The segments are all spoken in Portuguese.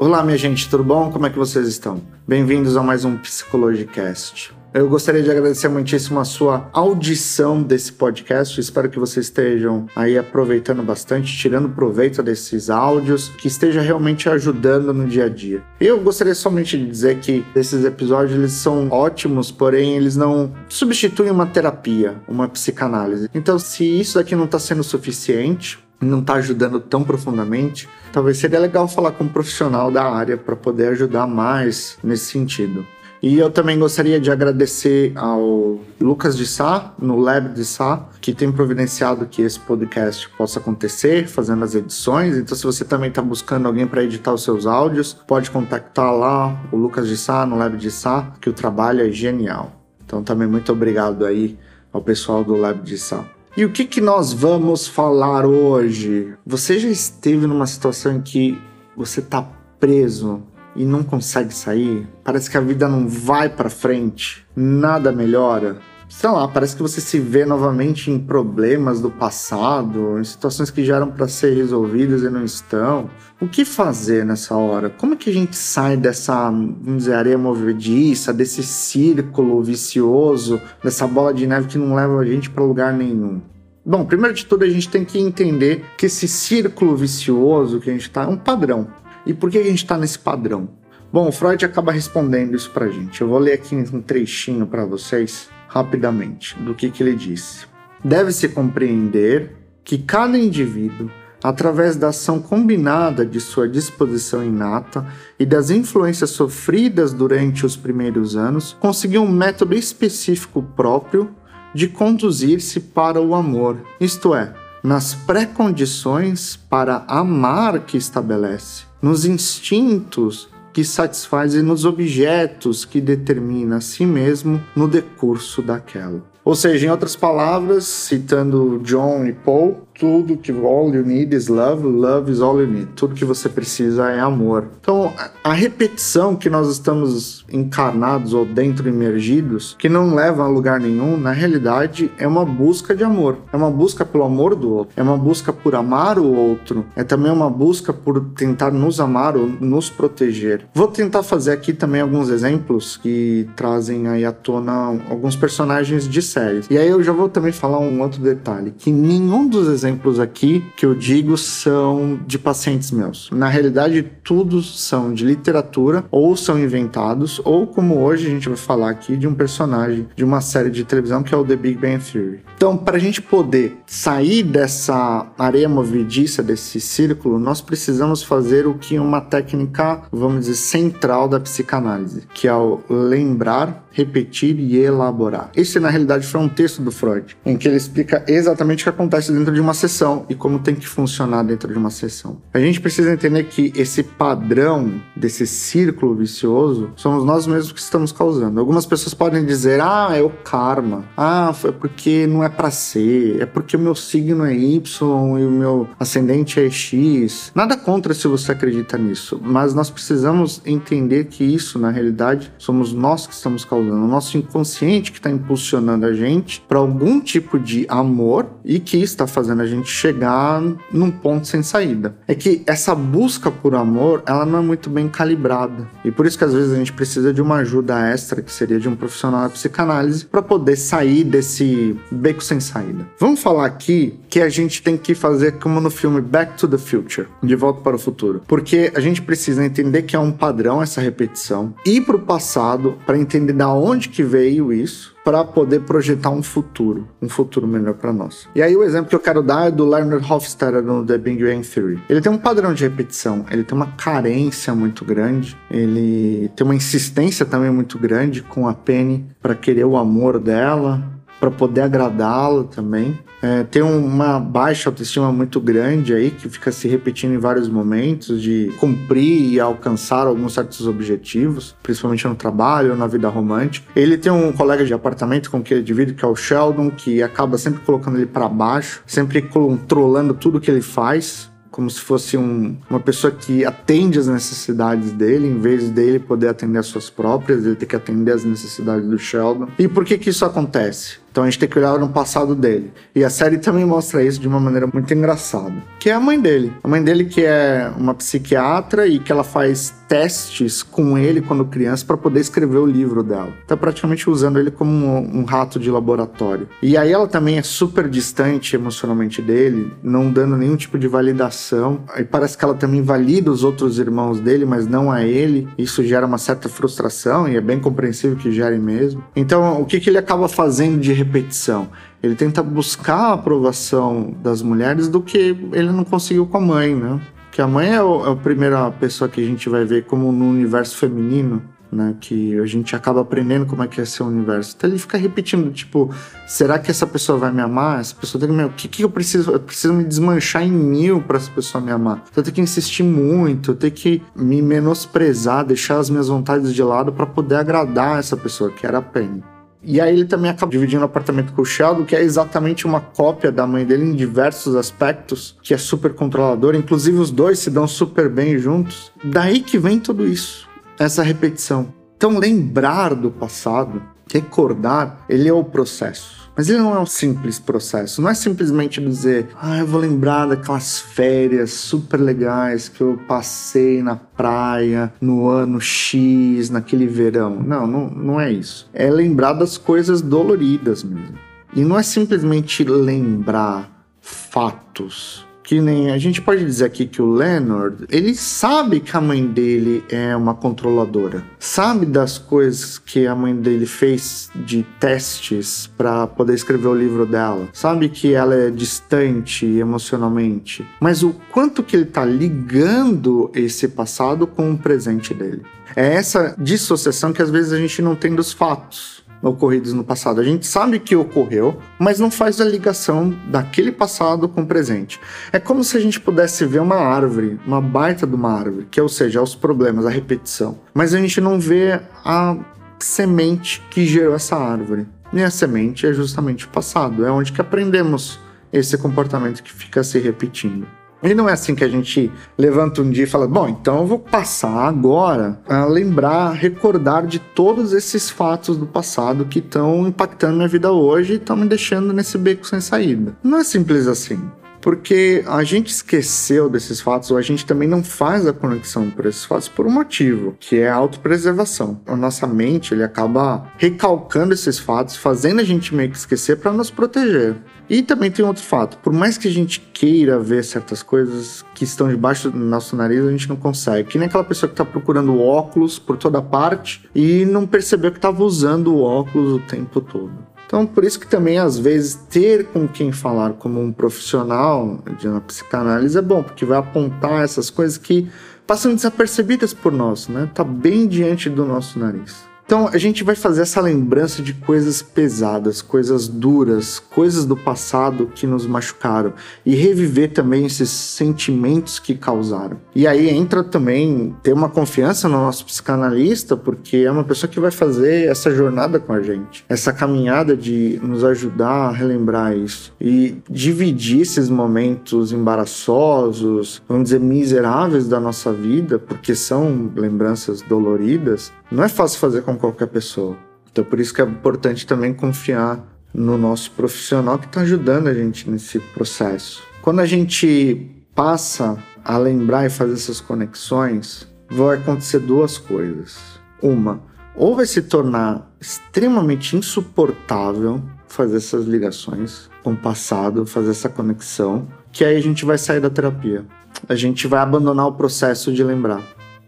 Olá, minha gente, tudo bom? Como é que vocês estão? Bem-vindos a mais um Psicologicast. Eu gostaria de agradecer muitíssimo a sua audição desse podcast. Espero que vocês estejam aí aproveitando bastante, tirando proveito desses áudios, que esteja realmente ajudando no dia a dia. Eu gostaria somente de dizer que esses episódios eles são ótimos, porém eles não substituem uma terapia, uma psicanálise. Então, se isso daqui não está sendo suficiente, não está ajudando tão profundamente, talvez seria legal falar com um profissional da área para poder ajudar mais nesse sentido. E eu também gostaria de agradecer ao Lucas de Sá, no Lab de Sá, que tem providenciado que esse podcast possa acontecer, fazendo as edições. Então, se você também está buscando alguém para editar os seus áudios, pode contactar lá o Lucas de Sá, no Lab de Sá, que o trabalho é genial. Então, também muito obrigado aí ao pessoal do Lab de Sá. E o que, que nós vamos falar hoje? Você já esteve numa situação em que você está preso e não consegue sair, parece que a vida não vai para frente, nada melhora. Sei lá, parece que você se vê novamente em problemas do passado, em situações que já eram para ser resolvidas e não estão. O que fazer nessa hora? Como é que a gente sai dessa, vamos dizer, areia movediça, desse círculo vicioso, dessa bola de neve que não leva a gente para lugar nenhum? Bom, primeiro de tudo, a gente tem que entender que esse círculo vicioso que a gente está é um padrão. E por que a gente está nesse padrão? Bom, Freud acaba respondendo isso pra gente. Eu vou ler aqui um trechinho para vocês, rapidamente, do que, que ele disse. Deve-se compreender que cada indivíduo, através da ação combinada de sua disposição inata e das influências sofridas durante os primeiros anos, conseguiu um método específico próprio de conduzir-se para o amor, isto é, nas pré-condições para amar que estabelece nos instintos que satisfaz e nos objetos que determina a si mesmo no decurso daquela. Ou seja, em outras palavras, citando John e Paul, tudo que all you need is love, love is all you need. Tudo que você precisa é amor. Então, a repetição que nós estamos encarnados ou dentro imergidos, que não leva a lugar nenhum, na realidade é uma busca de amor. É uma busca pelo amor do outro, é uma busca por amar o outro, é também uma busca por tentar nos amar ou nos proteger. Vou tentar fazer aqui também alguns exemplos que trazem aí à tona alguns personagens de séries. E aí eu já vou também falar um outro detalhe, que nenhum dos exemplos exemplos aqui que eu digo são de pacientes meus. Na realidade, todos são de literatura, ou são inventados, ou como hoje a gente vai falar aqui de um personagem de uma série de televisão que é o The Big Bang Theory. Então, para a gente poder sair dessa areia movediça, desse círculo, nós precisamos fazer o que uma técnica, vamos dizer, central da psicanálise, que é o lembrar, repetir e elaborar. Esse, na realidade, foi um texto do Freud, em que ele explica exatamente o que acontece dentro de uma sessão e como tem que funcionar dentro de uma sessão. A gente precisa entender que esse padrão desse círculo vicioso somos nós mesmos que estamos causando. Algumas pessoas podem dizer: "Ah, é o karma. Ah, foi porque não é para ser. É porque o meu signo é Y e o meu ascendente é X". Nada contra se você acredita nisso, mas nós precisamos entender que isso na realidade somos nós que estamos causando, o nosso inconsciente que está impulsionando a gente para algum tipo de amor e que está fazendo a gente chegar num ponto sem saída. É que essa busca por amor, ela não é muito bem calibrada. E por isso que às vezes a gente precisa de uma ajuda extra, que seria de um profissional da psicanálise, para poder sair desse beco sem saída. Vamos falar aqui que a gente tem que fazer como no filme Back to the Future, De Volta para o Futuro. Porque a gente precisa entender que é um padrão essa repetição, ir para o passado para entender da onde que veio isso para poder projetar um futuro, um futuro melhor para nós. E aí o exemplo que eu quero dar é do Leonard Hofstadter no The Big Bang Theory. Ele tem um padrão de repetição, ele tem uma carência muito grande, ele tem uma insistência também muito grande com a Penny para querer o amor dela, para poder agradá-la também. É, tem uma baixa autoestima muito grande aí, que fica se repetindo em vários momentos, de cumprir e alcançar alguns certos objetivos, principalmente no trabalho na vida romântica. Ele tem um colega de apartamento com que ele divide, que é o Sheldon, que acaba sempre colocando ele para baixo, sempre controlando tudo que ele faz como se fosse um, uma pessoa que atende às necessidades dele, em vez dele poder atender as suas próprias, ele tem que atender às necessidades do Sheldon. E por que que isso acontece? Então a gente tem que olhar no passado dele. E a série também mostra isso de uma maneira muito engraçada. Que é a mãe dele. A mãe dele que é uma psiquiatra e que ela faz testes com ele quando criança para poder escrever o livro dela. Tá praticamente usando ele como um, um, rato de laboratório. E aí ela também é super distante emocionalmente dele, não dando nenhum tipo de validação. E parece que ela também valida os outros irmãos dele, mas não a ele. Isso gera uma certa frustração e é bem compreensível que gere mesmo. Então, o que, que ele acaba fazendo de repetição? Ele tenta buscar a aprovação das mulheres do que ele não conseguiu com a mãe, né? Que a mãe é, o, é a primeira pessoa que a gente vai ver como no universo feminino, né? Que a gente acaba aprendendo como é que é ser o universo. Então ele fica repetindo, tipo, será que essa pessoa vai me amar? Essa pessoa tem que me O que, que eu preciso? Eu preciso me desmanchar em mil para essa pessoa me amar. Então eu tenho que insistir muito, eu tenho que me menosprezar, deixar as minhas vontades de lado para poder agradar essa pessoa, que era a Penny. E aí ele também acaba dividindo o apartamento com o Sheldon, que é exatamente uma cópia da mãe dele em diversos aspectos, que é super controlador. Inclusive os dois se dão super bem juntos. Daí que vem tudo isso, essa repetição. Então lembrar do passado, recordar, ele é o processo. Mas ele não é um simples processo. Não é simplesmente dizer, ah, eu vou lembrar daquelas férias super legais que eu passei na praia no ano X, naquele verão. Não, não, não é isso. É lembrar das coisas doloridas mesmo. E não é simplesmente lembrar fatos que nem a gente pode dizer aqui que o Leonard, ele sabe que a mãe dele é uma controladora, sabe das coisas que a mãe dele fez de testes para poder escrever o livro dela, sabe que ela é distante emocionalmente, mas o quanto que ele tá ligando esse passado com o presente dele. É essa dissociação que às vezes a gente não tem dos fatos ocorridos no passado. A gente sabe que ocorreu, mas não faz a ligação daquele passado com o presente. É como se a gente pudesse ver uma árvore, uma baita de uma árvore, que ou seja, os problemas, a repetição, mas a gente não vê a semente que gerou essa árvore. E a semente é justamente o passado, é onde que aprendemos esse comportamento que fica se repetindo. E não é assim que a gente levanta um dia e fala: bom, então eu vou passar agora a lembrar, recordar de todos esses fatos do passado que estão impactando minha vida hoje e estão me deixando nesse beco sem saída. Não é simples assim porque a gente esqueceu desses fatos, ou a gente também não faz a conexão por esses fatos por um motivo, que é a autopreservação. A nossa mente ele acaba recalcando esses fatos, fazendo a gente meio que esquecer para nos proteger. E também tem outro fato: por mais que a gente queira ver certas coisas que estão debaixo do nosso nariz, a gente não consegue. Que nem aquela pessoa que está procurando óculos por toda parte e não percebeu que estava usando o óculos o tempo todo. Então, por isso que também, às vezes, ter com quem falar como um profissional de uma psicanálise é bom, porque vai apontar essas coisas que passam desapercebidas por nós, né? Tá bem diante do nosso nariz. Então a gente vai fazer essa lembrança de coisas pesadas, coisas duras, coisas do passado que nos machucaram e reviver também esses sentimentos que causaram. E aí entra também ter uma confiança no nosso psicanalista, porque é uma pessoa que vai fazer essa jornada com a gente, essa caminhada de nos ajudar a relembrar isso e dividir esses momentos embaraçosos, vamos dizer miseráveis da nossa vida, porque são lembranças doloridas. Não é fácil fazer com qualquer pessoa. Então por isso que é importante também confiar no nosso profissional que está ajudando a gente nesse processo. Quando a gente passa a lembrar e fazer essas conexões, vai acontecer duas coisas. Uma, ou vai se tornar extremamente insuportável fazer essas ligações com o passado, fazer essa conexão, que aí a gente vai sair da terapia. A gente vai abandonar o processo de lembrar.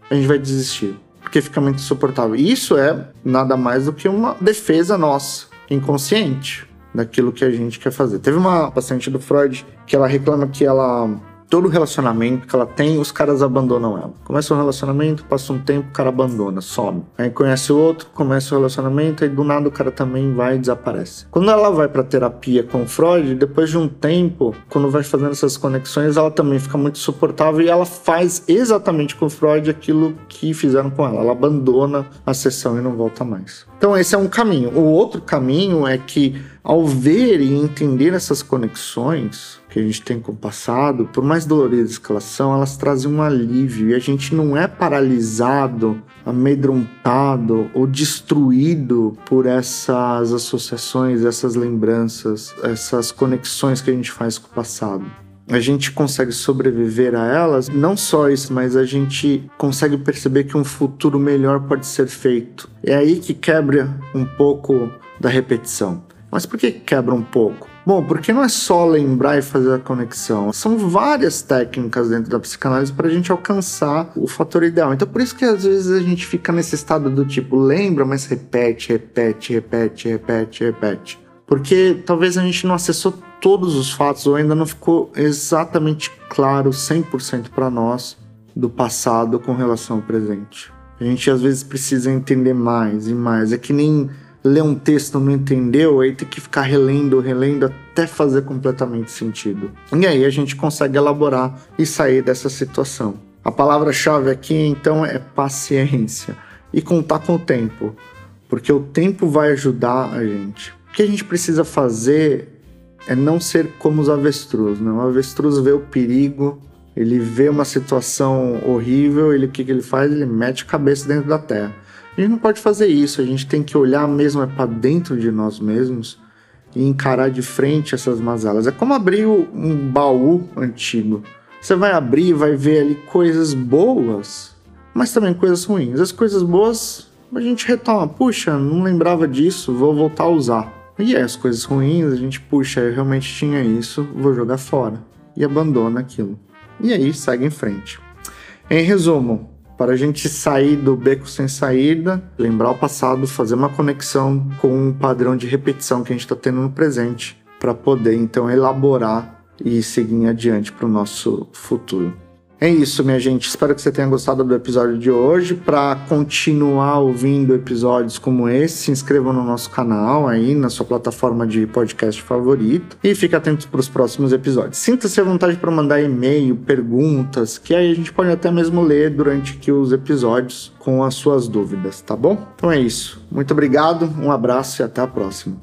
A gente vai desistir porque fica muito insuportável. Isso é nada mais do que uma defesa nossa, inconsciente, daquilo que a gente quer fazer. Teve uma paciente do Freud que ela reclama que ela todo relacionamento que ela tem, os caras abandonam ela. Começa um relacionamento, passa um tempo, o cara abandona, some. Aí conhece o outro, começa o relacionamento, aí do nada o cara também vai e desaparece. Quando ela vai para terapia com Freud, depois de um tempo, quando vai fazendo essas conexões, ela também fica muito suportável e ela faz exatamente com Freud aquilo que fizeram com ela. Ela abandona a sessão e não volta mais. Então esse é um caminho. O outro caminho é que ao ver e entender essas conexões, que a gente tem com o passado, por mais doloridas que elas são, elas trazem um alívio e a gente não é paralisado, amedrontado ou destruído por essas associações, essas lembranças, essas conexões que a gente faz com o passado a gente consegue sobreviver a elas, não só isso, mas a gente consegue perceber que um futuro melhor pode ser feito. É aí que quebra um pouco da repetição. Mas por que quebra um pouco? Bom, porque não é só lembrar e fazer a conexão. São várias técnicas dentro da psicanálise para a gente alcançar o fator ideal. Então, por isso que às vezes a gente fica nesse estado do tipo, lembra, mas repete, repete, repete, repete, repete. Porque talvez a gente não acessou todos os fatos ou ainda não ficou exatamente claro 100% para nós do passado com relação ao presente. A gente às vezes precisa entender mais e mais. É que nem ler um texto não entendeu, aí tem que ficar relendo, relendo até fazer completamente sentido. E aí a gente consegue elaborar e sair dessa situação. A palavra-chave aqui então é paciência e contar com o tempo, porque o tempo vai ajudar a gente. O que a gente precisa fazer é não ser como os avestruz. Né? O avestruz vê o perigo, ele vê uma situação horrível, ele o que, que ele faz? Ele mete a cabeça dentro da terra. A gente não pode fazer isso, a gente tem que olhar mesmo é para dentro de nós mesmos e encarar de frente essas mazelas. É como abrir um baú antigo. Você vai abrir e vai ver ali coisas boas, mas também coisas ruins. As coisas boas a gente retoma. Puxa, não lembrava disso, vou voltar a usar. E as coisas ruins, a gente, puxa, eu realmente tinha isso, vou jogar fora. E abandona aquilo. E aí segue em frente. Em resumo, para a gente sair do beco sem saída, lembrar o passado, fazer uma conexão com um padrão de repetição que a gente está tendo no presente, para poder então elaborar e seguir adiante para o nosso futuro. É isso, minha gente. Espero que você tenha gostado do episódio de hoje. Para continuar ouvindo episódios como esse, se inscreva no nosso canal aí, na sua plataforma de podcast favorito. E fique atento para os próximos episódios. Sinta-se à vontade para mandar e-mail, perguntas, que aí a gente pode até mesmo ler durante que os episódios com as suas dúvidas, tá bom? Então é isso. Muito obrigado, um abraço e até a próxima.